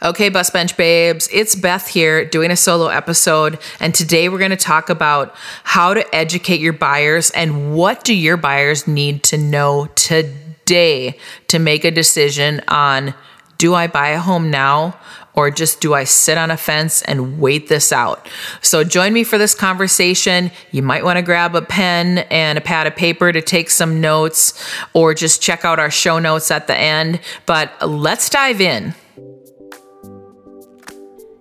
Okay, Bus Bench Babes, it's Beth here doing a solo episode. And today we're going to talk about how to educate your buyers and what do your buyers need to know today to make a decision on do I buy a home now or just do I sit on a fence and wait this out? So join me for this conversation. You might want to grab a pen and a pad of paper to take some notes or just check out our show notes at the end. But let's dive in.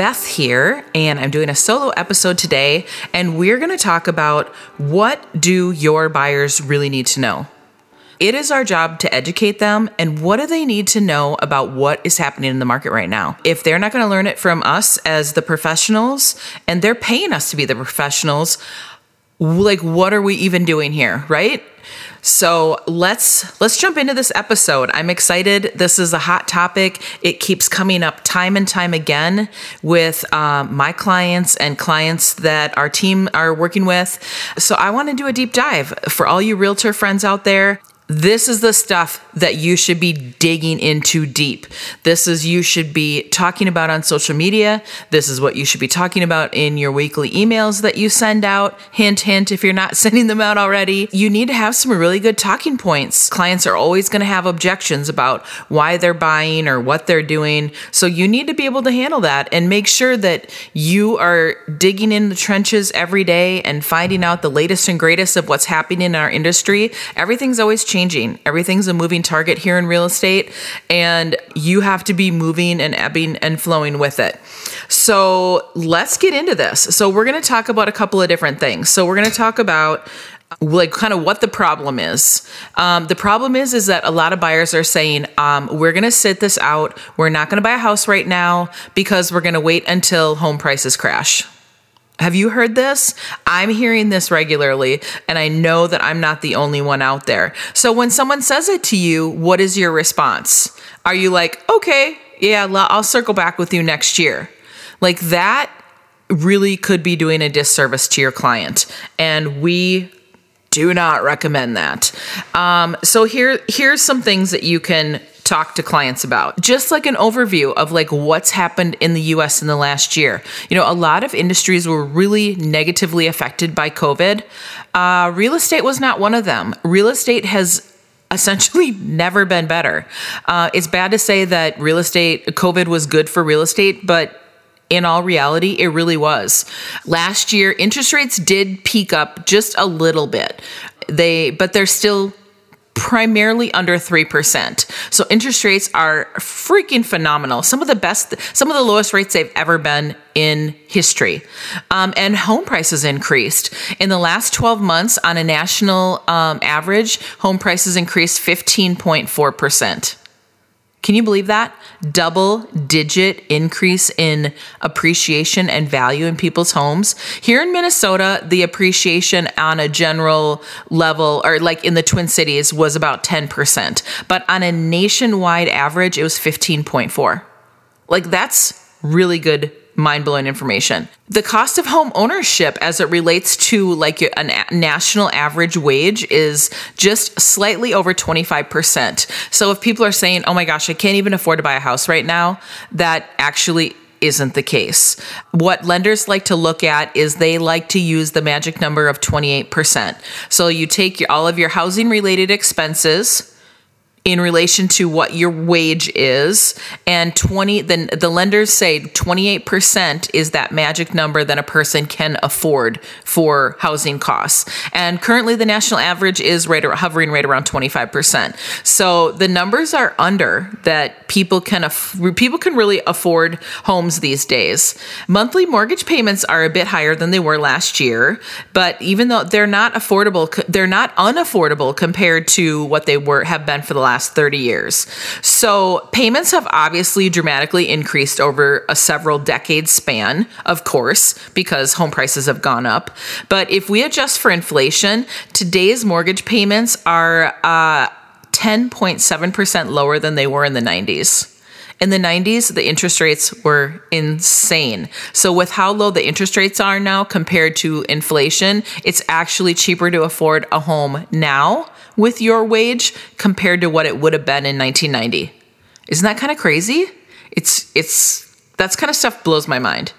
Beth here, and I'm doing a solo episode today, and we're going to talk about what do your buyers really need to know. It is our job to educate them and what do they need to know about what is happening in the market right now. If they're not going to learn it from us as the professionals and they're paying us to be the professionals, like what are we even doing here, right? So let's let's jump into this episode. I'm excited. This is a hot topic. It keeps coming up time and time again with um, my clients and clients that our team are working with. So I want to do a deep dive for all you realtor friends out there this is the stuff that you should be digging into deep. This is you should be talking about on social media. This is what you should be talking about in your weekly emails that you send out. Hint, hint, if you're not sending them out already, you need to have some really good talking points. Clients are always going to have objections about why they're buying or what they're doing. So you need to be able to handle that and make sure that you are digging in the trenches every day and finding out the latest and greatest of what's happening in our industry. Everything's always changing changing. Everything's a moving target here in real estate, and you have to be moving and ebbing and flowing with it. So let's get into this. So we're going to talk about a couple of different things. So we're going to talk about like kind of what the problem is. Um, the problem is is that a lot of buyers are saying um, we're going to sit this out. We're not going to buy a house right now because we're going to wait until home prices crash. Have you heard this? I'm hearing this regularly, and I know that I'm not the only one out there. So when someone says it to you, what is your response? Are you like, okay, yeah, I'll circle back with you next year? Like that really could be doing a disservice to your client. And we do not recommend that. Um, so here, here's some things that you can talk to clients about. Just like an overview of like what's happened in the US in the last year. You know, a lot of industries were really negatively affected by COVID. Uh, real estate was not one of them. Real estate has essentially never been better. Uh, it's bad to say that real estate, COVID was good for real estate, but in all reality, it really was. Last year, interest rates did peak up just a little bit. They, but they're still primarily under 3%. So interest rates are freaking phenomenal. Some of the best, some of the lowest rates they've ever been in history. Um, and home prices increased. In the last 12 months, on a national um, average, home prices increased 15.4%. Can you believe that? Double digit increase in appreciation and value in people's homes. Here in Minnesota, the appreciation on a general level, or like in the Twin Cities, was about 10%. But on a nationwide average, it was 15.4. Like that's really good mind blowing information. The cost of home ownership as it relates to like a national average wage is just slightly over 25%. So if people are saying, oh my gosh, I can't even afford to buy a house right now, that actually isn't the case. What lenders like to look at is they like to use the magic number of 28%. So you take your, all of your housing related expenses in relation to what your wage is. And 20 then the lenders say 28% is that magic number that a person can afford for housing costs. And currently the national average is right hovering right around 25% so the numbers are under that people can aff- people can really afford homes these days. Monthly mortgage payments are a bit higher than they were last year but even though they're not affordable they're not unaffordable compared to what they were have been for the last last 30 years. So payments have obviously dramatically increased over a several decade span, of course, because home prices have gone up. But if we adjust for inflation, today's mortgage payments are uh, 10.7% lower than they were in the 90s. In the 90s, the interest rates were insane. So, with how low the interest rates are now compared to inflation, it's actually cheaper to afford a home now with your wage compared to what it would have been in 1990. Isn't that kind of crazy? It's it's that's kind of stuff blows my mind.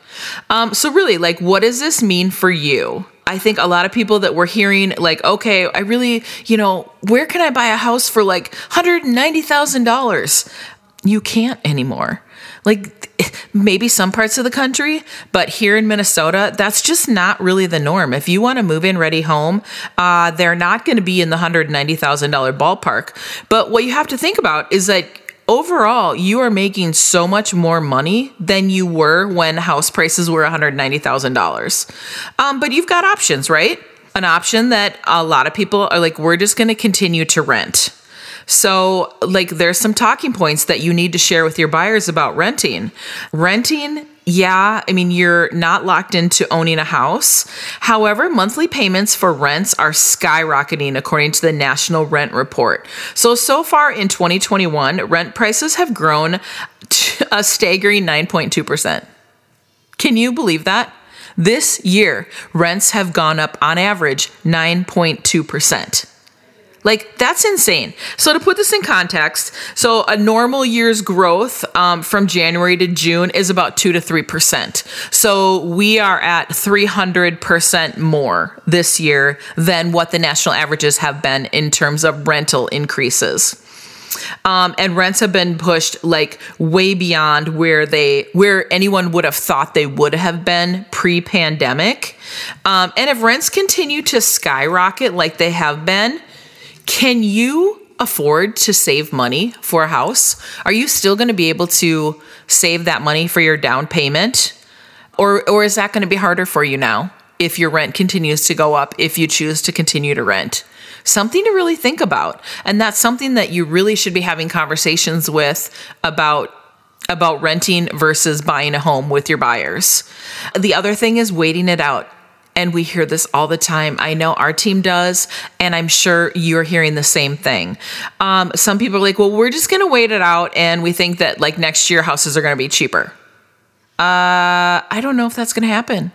Um, so really, like, what does this mean for you? I think a lot of people that were hearing, like, okay, I really, you know, where can I buy a house for like $190,000? You can't anymore. Like maybe some parts of the country, but here in Minnesota, that's just not really the norm. If you want a move in ready home, uh, they're not going to be in the $190,000 ballpark. But what you have to think about is that overall, you are making so much more money than you were when house prices were $190,000. Um, but you've got options, right? An option that a lot of people are like, we're just going to continue to rent. So, like, there's some talking points that you need to share with your buyers about renting. Renting yeah, I mean, you're not locked into owning a house. However, monthly payments for rents are skyrocketing according to the National Rent Report. So, so far in 2021, rent prices have grown a staggering 9.2%. Can you believe that? This year, rents have gone up on average 9.2%. Like that's insane. So to put this in context, so a normal year's growth um, from January to June is about two to three percent. So we are at three hundred percent more this year than what the national averages have been in terms of rental increases. Um, and rents have been pushed like way beyond where they where anyone would have thought they would have been pre-pandemic. Um, and if rents continue to skyrocket like they have been, can you afford to save money for a house? Are you still going to be able to save that money for your down payment? Or, or is that going to be harder for you now if your rent continues to go up, if you choose to continue to rent? Something to really think about. And that's something that you really should be having conversations with about about renting versus buying a home with your buyers. The other thing is waiting it out. And we hear this all the time. I know our team does, and I'm sure you're hearing the same thing. Um, some people are like, well, we're just going to wait it out, and we think that like next year houses are going to be cheaper. Uh, I don't know if that's going to happen.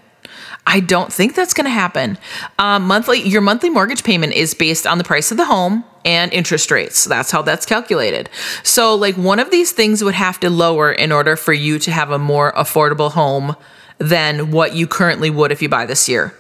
I don't think that's going to happen. Um, monthly, your monthly mortgage payment is based on the price of the home and interest rates. That's how that's calculated. So, like, one of these things would have to lower in order for you to have a more affordable home than what you currently would if you buy this year.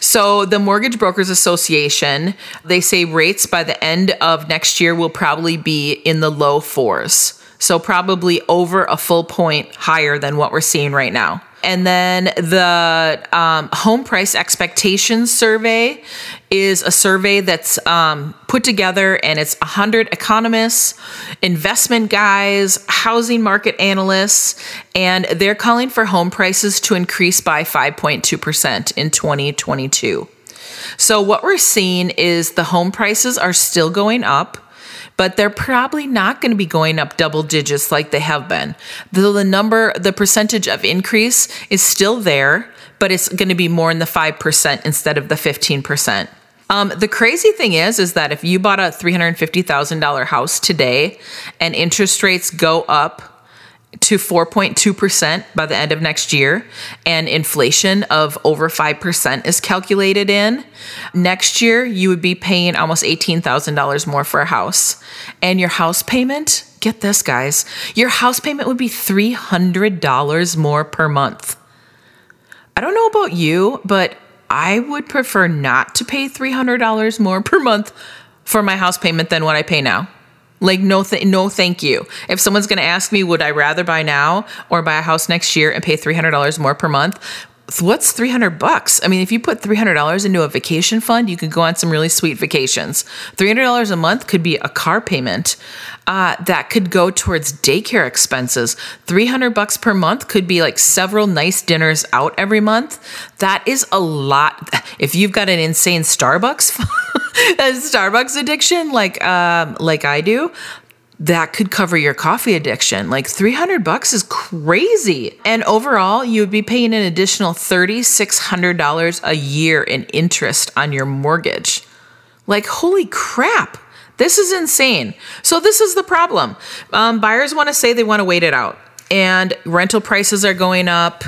So, the Mortgage Brokers Association, they say rates by the end of next year will probably be in the low fours. So, probably over a full point higher than what we're seeing right now. And then the um, home price expectations survey is a survey that's um, put together and it's 100 economists, investment guys, housing market analysts, and they're calling for home prices to increase by 5.2% in 2022. So, what we're seeing is the home prices are still going up but they're probably not going to be going up double digits like they have been. The, the number, the percentage of increase is still there, but it's going to be more in the 5% instead of the 15%. Um, the crazy thing is, is that if you bought a $350,000 house today and interest rates go up to 4.2% by the end of next year, and inflation of over 5% is calculated in, next year you would be paying almost $18,000 more for a house. And your house payment, get this, guys, your house payment would be $300 more per month. I don't know about you, but I would prefer not to pay $300 more per month for my house payment than what I pay now. Like no, th- no, thank you. If someone's going to ask me, would I rather buy now or buy a house next year and pay three hundred dollars more per month? What's three hundred bucks? I mean, if you put three hundred dollars into a vacation fund, you could go on some really sweet vacations. Three hundred dollars a month could be a car payment. Uh, that could go towards daycare expenses. 300 bucks per month could be like several nice dinners out every month. That is a lot. If you've got an insane Starbucks a Starbucks addiction like um, like I do, that could cover your coffee addiction. Like 300 bucks is crazy. And overall, you would be paying an additional $3600 a year in interest on your mortgage. Like holy crap. This is insane. So, this is the problem. Um, buyers want to say they want to wait it out, and rental prices are going up,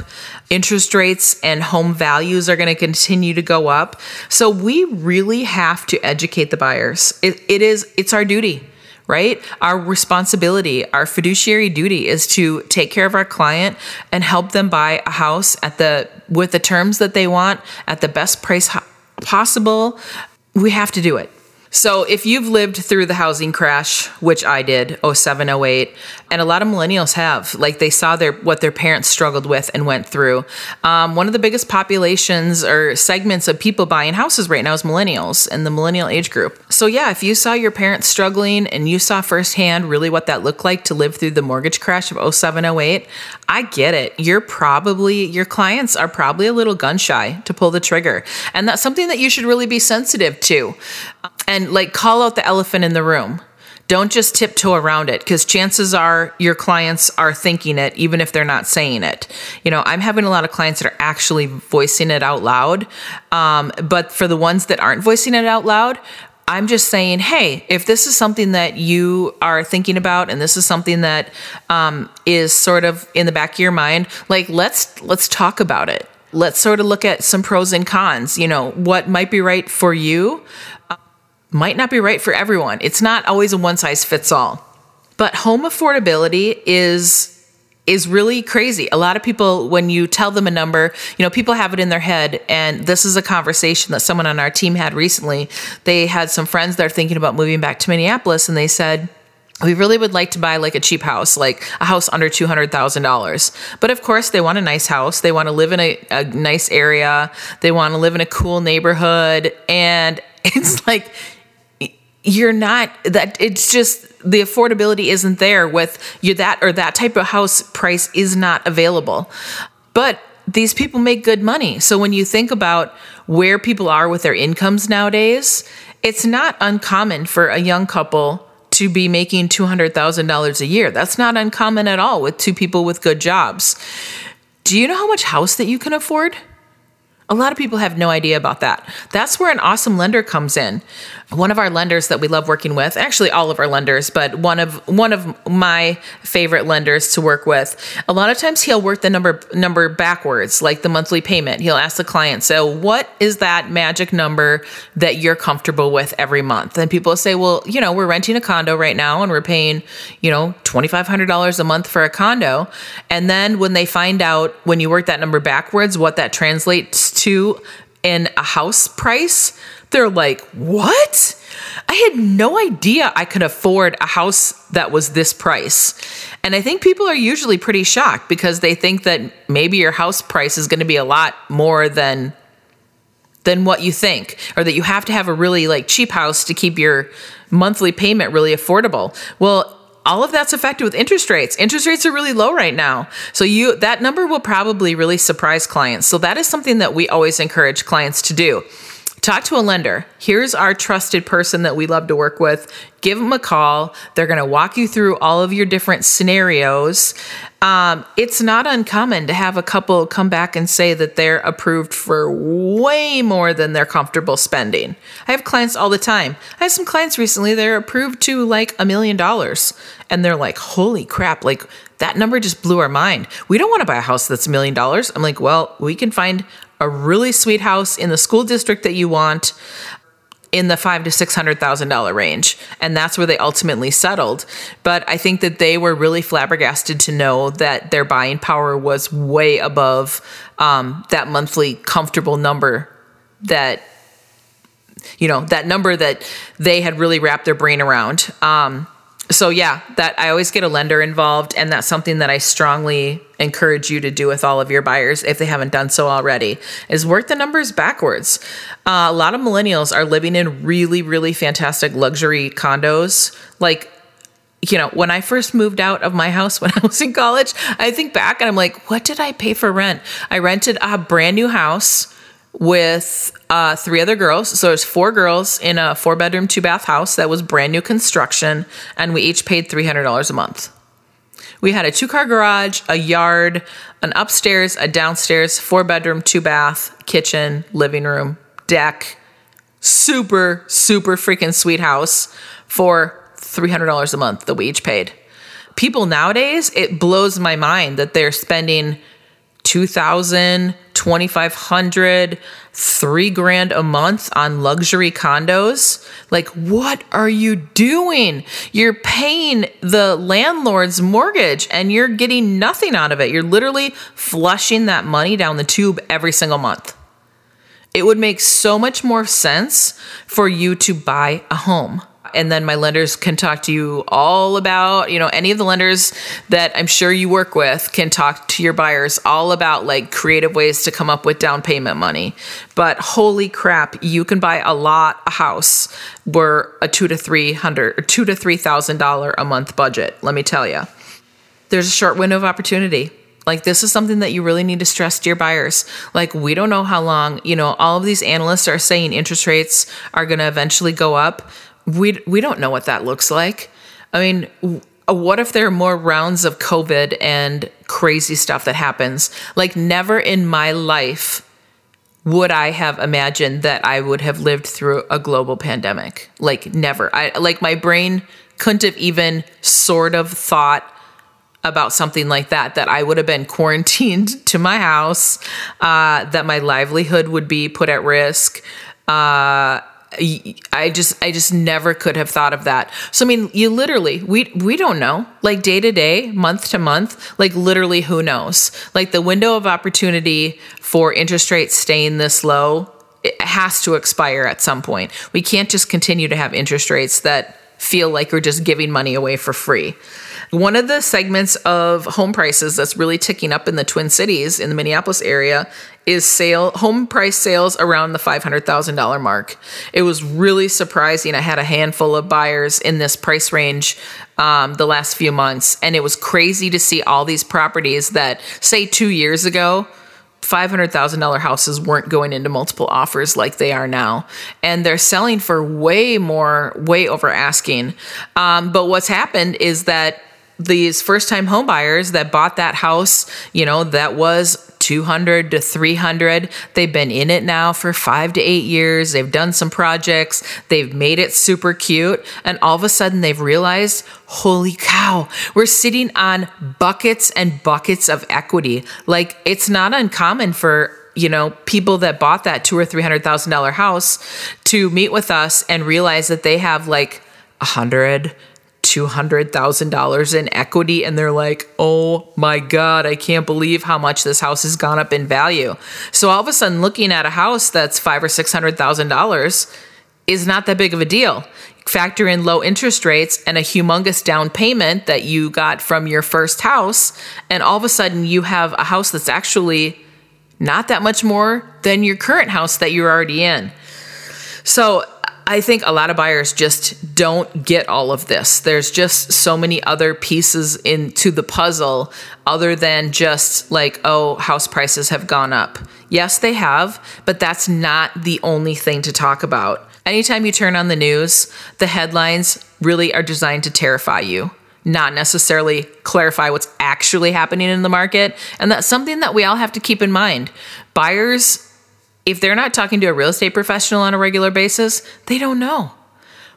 interest rates and home values are going to continue to go up. So, we really have to educate the buyers. It, it is, it's our duty right? Our responsibility, our fiduciary duty is to take care of our client and help them buy a house at the with the terms that they want at the best price possible. We have to do it. So if you've lived through the housing crash, which I did, 07, 08, and a lot of millennials have, like they saw their what their parents struggled with and went through. Um, one of the biggest populations or segments of people buying houses right now is millennials and the millennial age group. So yeah, if you saw your parents struggling and you saw firsthand really what that looked like to live through the mortgage crash of 07, 08, I get it. You're probably your clients are probably a little gun shy to pull the trigger, and that's something that you should really be sensitive to and like call out the elephant in the room. Don't just tiptoe around it because chances are your clients are thinking it even if they're not saying it. You know, I'm having a lot of clients that are actually voicing it out loud. Um, but for the ones that aren't voicing it out loud, I'm just saying, hey, if this is something that you are thinking about, and this is something that um, is sort of in the back of your mind, like let's let's talk about it. Let's sort of look at some pros and cons. You know, what might be right for you might not be right for everyone. It's not always a one size fits all. But home affordability is is really crazy. A lot of people when you tell them a number, you know, people have it in their head and this is a conversation that someone on our team had recently. They had some friends that are thinking about moving back to Minneapolis and they said, we really would like to buy like a cheap house, like a house under $200,000. But of course, they want a nice house. They want to live in a, a nice area. They want to live in a cool neighborhood. And it's like, you're not that it's just the affordability isn't there with you that or that type of house price is not available. But these people make good money. So when you think about where people are with their incomes nowadays it's not uncommon for a young couple to be making $200,000 a year. That's not uncommon at all with two people with good jobs. Do you know how much house that you can afford? A lot of people have no idea about that. That's where an awesome lender comes in. One of our lenders that we love working with, actually all of our lenders, but one of one of my favorite lenders to work with. A lot of times he'll work the number number backwards, like the monthly payment. He'll ask the client, "So, what is that magic number that you're comfortable with every month?" And people say, "Well, you know, we're renting a condo right now and we're paying, you know, $2500 a month for a condo." And then when they find out when you work that number backwards what that translates to in a house price, they're like, What? I had no idea I could afford a house that was this price. And I think people are usually pretty shocked because they think that maybe your house price is going to be a lot more than than what you think or that you have to have a really like cheap house to keep your monthly payment really affordable. Well, all of that's affected with interest rates. Interest rates are really low right now. So you that number will probably really surprise clients. So that is something that we always encourage clients to do. Talk to a lender. Here's our trusted person that we love to work with. Give them a call. They're going to walk you through all of your different scenarios. Um, it's not uncommon to have a couple come back and say that they're approved for way more than they're comfortable spending. I have clients all the time. I have some clients recently, they're approved to like a million dollars. And they're like, holy crap, like that number just blew our mind. We don't want to buy a house that's a million dollars. I'm like, well, we can find a really sweet house in the school district that you want in the five to six hundred thousand dollar range, and that's where they ultimately settled. But I think that they were really flabbergasted to know that their buying power was way above um, that monthly comfortable number that you know that number that they had really wrapped their brain around. Um, so yeah, that I always get a lender involved, and that's something that I strongly encourage you to do with all of your buyers if they haven't done so already. Is work the numbers backwards. Uh, a lot of millennials are living in really, really fantastic luxury condos, like. You know, when I first moved out of my house when I was in college, I think back and I'm like, what did I pay for rent? I rented a brand new house with uh, three other girls. So there's four girls in a four bedroom, two bath house that was brand new construction, and we each paid $300 a month. We had a two car garage, a yard, an upstairs, a downstairs, four bedroom, two bath, kitchen, living room, deck. Super, super freaking sweet house for $300 a month that we each paid. People nowadays, it blows my mind that they're spending 2000 2500 3 grand a month on luxury condos? Like what are you doing? You're paying the landlord's mortgage and you're getting nothing out of it. You're literally flushing that money down the tube every single month. It would make so much more sense for you to buy a home and then my lenders can talk to you all about, you know, any of the lenders that I'm sure you work with can talk to your buyers all about like creative ways to come up with down payment money. But holy crap, you can buy a lot a house where a two to three hundred or two to three thousand dollar a month budget. Let me tell you, there's a short window of opportunity. Like this is something that you really need to stress to your buyers. Like we don't know how long, you know, all of these analysts are saying interest rates are going to eventually go up we we don't know what that looks like. I mean, what if there are more rounds of COVID and crazy stuff that happens? Like never in my life would I have imagined that I would have lived through a global pandemic. Like never. I like my brain couldn't have even sort of thought about something like that that I would have been quarantined to my house, uh, that my livelihood would be put at risk. Uh, I just I just never could have thought of that. So I mean, you literally we we don't know. Like day to day, month to month, like literally who knows? Like the window of opportunity for interest rates staying this low it has to expire at some point. We can't just continue to have interest rates that feel like we're just giving money away for free. One of the segments of home prices that's really ticking up in the Twin Cities in the Minneapolis area is sale home price sales around the $500,000 mark. It was really surprising. I had a handful of buyers in this price range um, the last few months, and it was crazy to see all these properties that, say, two years ago, $500,000 houses weren't going into multiple offers like they are now. And they're selling for way more, way over asking. Um, but what's happened is that these first time home buyers that bought that house, you know, that was 200 to 300. They've been in it now for five to eight years. They've done some projects. They've made it super cute. And all of a sudden they've realized, holy cow, we're sitting on buckets and buckets of equity. Like it's not uncommon for you know people that bought that two or three hundred thousand dollar house to meet with us and realize that they have like a hundred $200,000 in equity and they're like, "Oh my god, I can't believe how much this house has gone up in value." So all of a sudden looking at a house that's 5 or 600,000 dollars is not that big of a deal. Factor in low interest rates and a humongous down payment that you got from your first house, and all of a sudden you have a house that's actually not that much more than your current house that you're already in. So I think a lot of buyers just don't get all of this. There's just so many other pieces into the puzzle other than just like, oh, house prices have gone up. Yes, they have, but that's not the only thing to talk about. Anytime you turn on the news, the headlines really are designed to terrify you, not necessarily clarify what's actually happening in the market. And that's something that we all have to keep in mind. Buyers if they're not talking to a real estate professional on a regular basis, they don't know.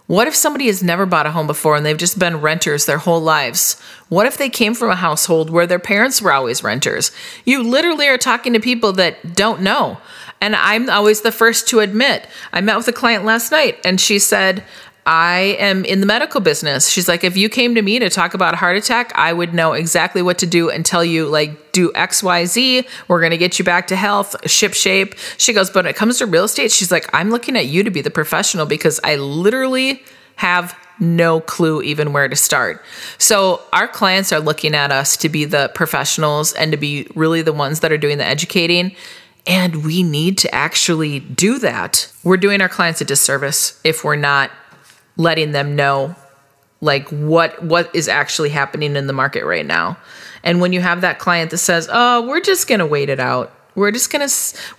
What if somebody has never bought a home before and they've just been renters their whole lives? What if they came from a household where their parents were always renters? You literally are talking to people that don't know. And I'm always the first to admit. I met with a client last night and she said, I am in the medical business. She's like, if you came to me to talk about a heart attack, I would know exactly what to do and tell you, like, do X, Y, Z. We're going to get you back to health, ship shape. She goes, but when it comes to real estate, she's like, I'm looking at you to be the professional because I literally have no clue even where to start. So, our clients are looking at us to be the professionals and to be really the ones that are doing the educating. And we need to actually do that. We're doing our clients a disservice if we're not letting them know like what what is actually happening in the market right now. And when you have that client that says, "Oh, we're just going to wait it out we're just gonna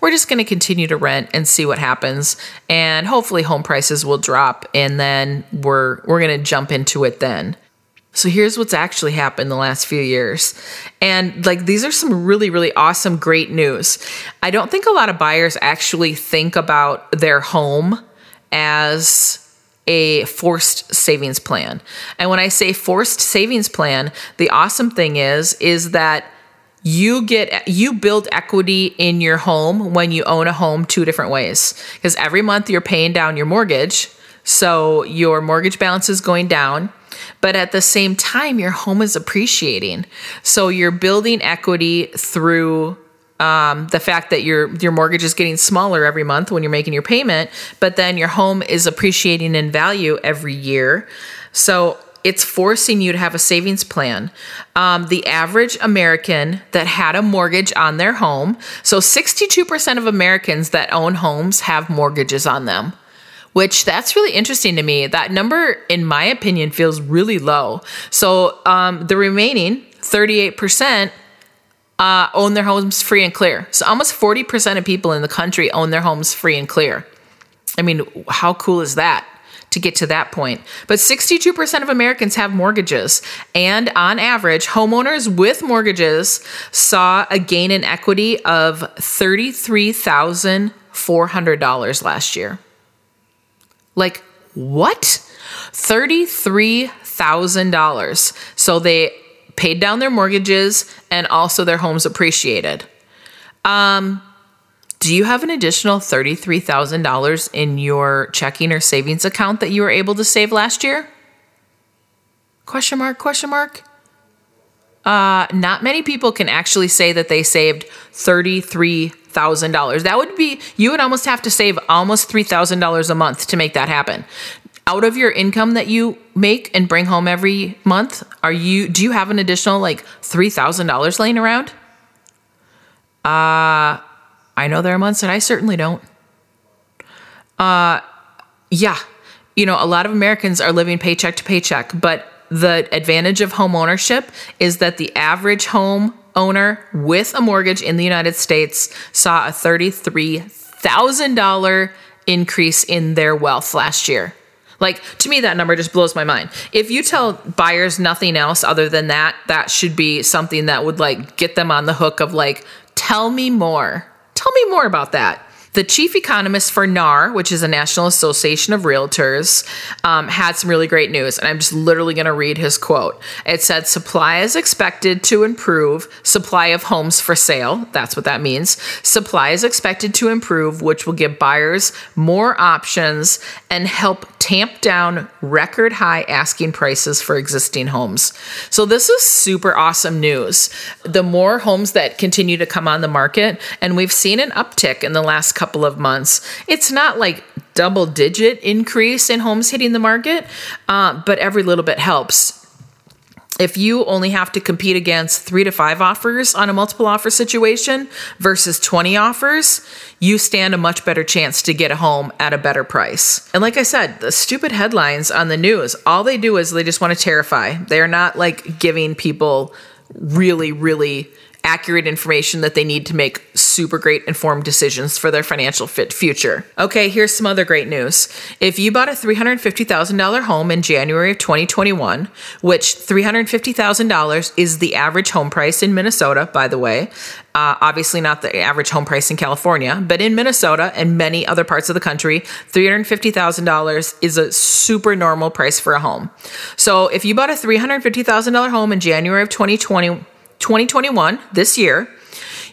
we're just gonna continue to rent and see what happens and hopefully home prices will drop and then we're we're gonna jump into it then so here's what's actually happened the last few years. And like these are some really, really awesome, great news. I don't think a lot of buyers actually think about their home as a forced savings plan. And when I say forced savings plan, the awesome thing is, is that you get you build equity in your home when you own a home two different ways because every month you're paying down your mortgage so your mortgage balance is going down but at the same time your home is appreciating so you're building equity through um, the fact that your your mortgage is getting smaller every month when you're making your payment but then your home is appreciating in value every year so it's forcing you to have a savings plan. Um, the average American that had a mortgage on their home, so 62% of Americans that own homes have mortgages on them which that's really interesting to me. That number, in my opinion, feels really low. So um, the remaining 38% uh, own their homes free and clear. So almost 40% of people in the country own their homes free and clear. I mean, how cool is that? to get to that point. But 62% of Americans have mortgages. And on average, homeowners with mortgages saw a gain in equity of $33,400 last year. Like, what? $33,000. So they paid down their mortgages and also their homes appreciated. Um, do you have an additional $33,000 in your checking or savings account that you were able to save last year? Question mark, question mark. Uh, not many people can actually say that they saved $33,000. That would be, you would almost have to save almost $3,000 a month to make that happen. Out of your income that you make and bring home every month, are you, do you have an additional like $3,000 laying around? Uh, I know there are months that I certainly don't. Uh, yeah, you know, a lot of Americans are living paycheck to paycheck, but the advantage of home ownership is that the average home owner with a mortgage in the United States saw a $33,000 increase in their wealth last year. Like to me, that number just blows my mind. If you tell buyers nothing else other than that, that should be something that would like get them on the hook of like, tell me more. Tell me more about that. The chief economist for NAR, which is a National Association of Realtors, um, had some really great news. And I'm just literally going to read his quote. It said, Supply is expected to improve supply of homes for sale. That's what that means. Supply is expected to improve, which will give buyers more options and help tamp down record high asking prices for existing homes. So, this is super awesome news. The more homes that continue to come on the market, and we've seen an uptick in the last couple of months, it's not like double digit increase in homes hitting the market, uh, but every little bit helps if you only have to compete against three to five offers on a multiple offer situation versus 20 offers, you stand a much better chance to get a home at a better price. And like I said, the stupid headlines on the news, all they do is they just want to terrify. They're not like giving people really, really accurate information that they need to make super great informed decisions for their financial fit future. Okay, here's some other great news. If you bought a $350,000 home in January of 2021, which $350,000 is the average home price in Minnesota, by the way, uh, obviously not the average home price in California, but in Minnesota and many other parts of the country, $350,000 is a super normal price for a home. So if you bought a $350,000 home in January of 2020, 2021, this year,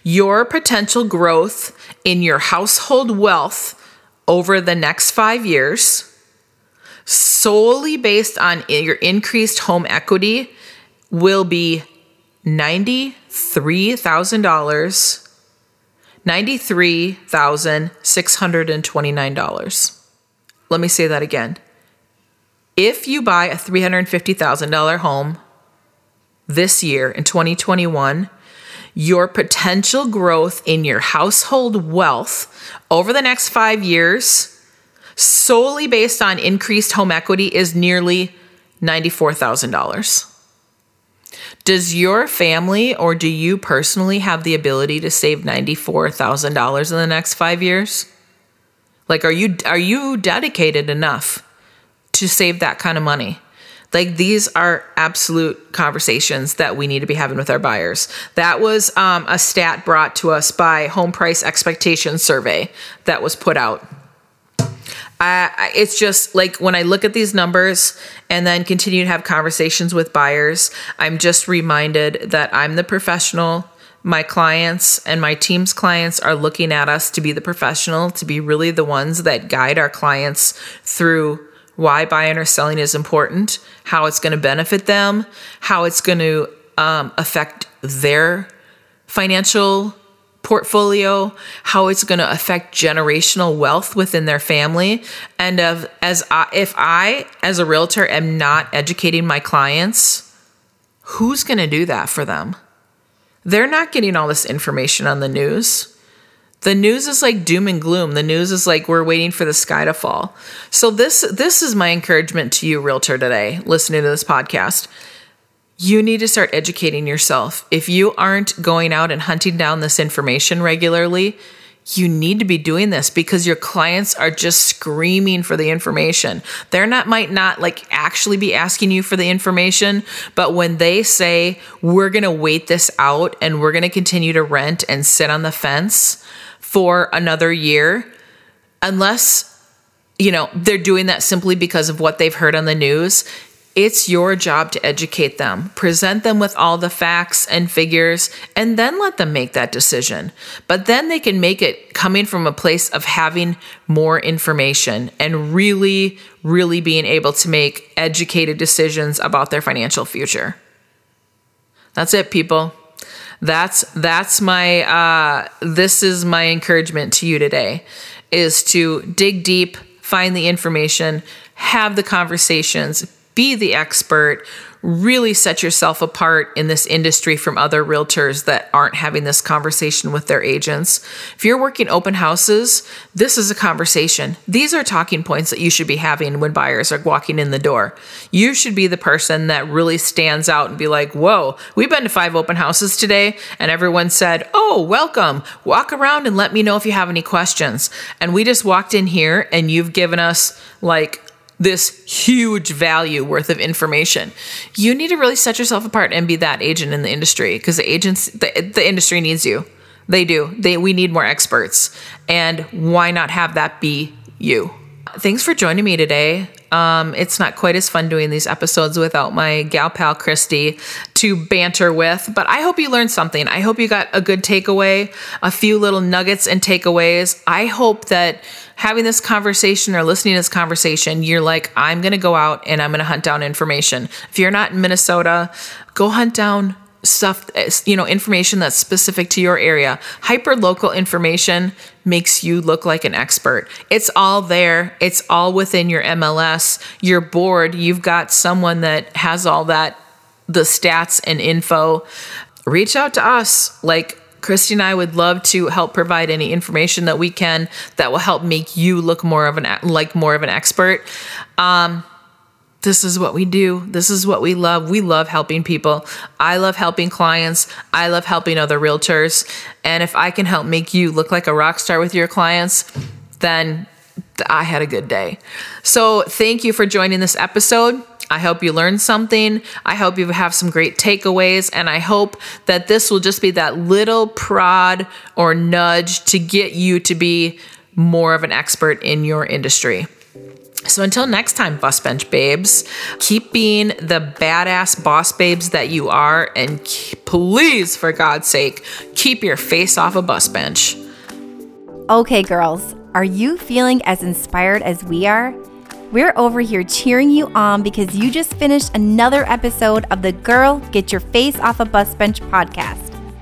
your potential growth in your household wealth over the next five years, solely based on your increased home equity, will be $93,000. $93,629. Let me say that again. If you buy a $350,000 home this year in 2021, your potential growth in your household wealth over the next five years, solely based on increased home equity, is nearly $94,000. Does your family or do you personally have the ability to save $94,000 in the next 5 years? Like are you are you dedicated enough to save that kind of money? Like these are absolute conversations that we need to be having with our buyers. That was um, a stat brought to us by Home Price Expectation Survey that was put out. I, it's just like when I look at these numbers and then continue to have conversations with buyers, I'm just reminded that I'm the professional. My clients and my team's clients are looking at us to be the professional, to be really the ones that guide our clients through why buying or selling is important, how it's going to benefit them, how it's going to um, affect their financial portfolio, how it's going to affect generational wealth within their family, and of as I, if I as a realtor am not educating my clients, who's going to do that for them? They're not getting all this information on the news. The news is like doom and gloom. The news is like we're waiting for the sky to fall. So this this is my encouragement to you realtor today listening to this podcast you need to start educating yourself. If you aren't going out and hunting down this information regularly, you need to be doing this because your clients are just screaming for the information. They're not might not like actually be asking you for the information, but when they say we're going to wait this out and we're going to continue to rent and sit on the fence for another year, unless you know, they're doing that simply because of what they've heard on the news. It's your job to educate them, present them with all the facts and figures, and then let them make that decision. But then they can make it coming from a place of having more information and really, really being able to make educated decisions about their financial future. That's it, people. That's that's my uh, this is my encouragement to you today is to dig deep, find the information, have the conversations, be the expert, really set yourself apart in this industry from other realtors that aren't having this conversation with their agents. If you're working open houses, this is a conversation. These are talking points that you should be having when buyers are walking in the door. You should be the person that really stands out and be like, Whoa, we've been to five open houses today, and everyone said, Oh, welcome. Walk around and let me know if you have any questions. And we just walked in here and you've given us like this huge value worth of information. You need to really set yourself apart and be that agent in the industry because the agents the, the industry needs you. They do. They we need more experts. And why not have that be you? Thanks for joining me today. Um, it's not quite as fun doing these episodes without my gal pal Christy to banter with, but I hope you learned something. I hope you got a good takeaway, a few little nuggets and takeaways. I hope that having this conversation or listening to this conversation, you're like, I'm going to go out and I'm going to hunt down information. If you're not in Minnesota, go hunt down stuff you know information that's specific to your area. Hyper local information makes you look like an expert. It's all there. It's all within your mls your board you've got someone that has all that the stats and info. Reach out to us. Like Christy and I would love to help provide any information that we can that will help make you look more of an like more of an expert. Um, this is what we do. This is what we love. We love helping people. I love helping clients. I love helping other realtors. And if I can help make you look like a rock star with your clients, then I had a good day. So, thank you for joining this episode. I hope you learned something. I hope you have some great takeaways. And I hope that this will just be that little prod or nudge to get you to be more of an expert in your industry. So until next time, bus bench babes, keep being the badass boss babes that you are. And please, for God's sake, keep your face off a bus bench. Okay, girls, are you feeling as inspired as we are? We're over here cheering you on because you just finished another episode of the Girl Get Your Face Off a Bus Bench podcast.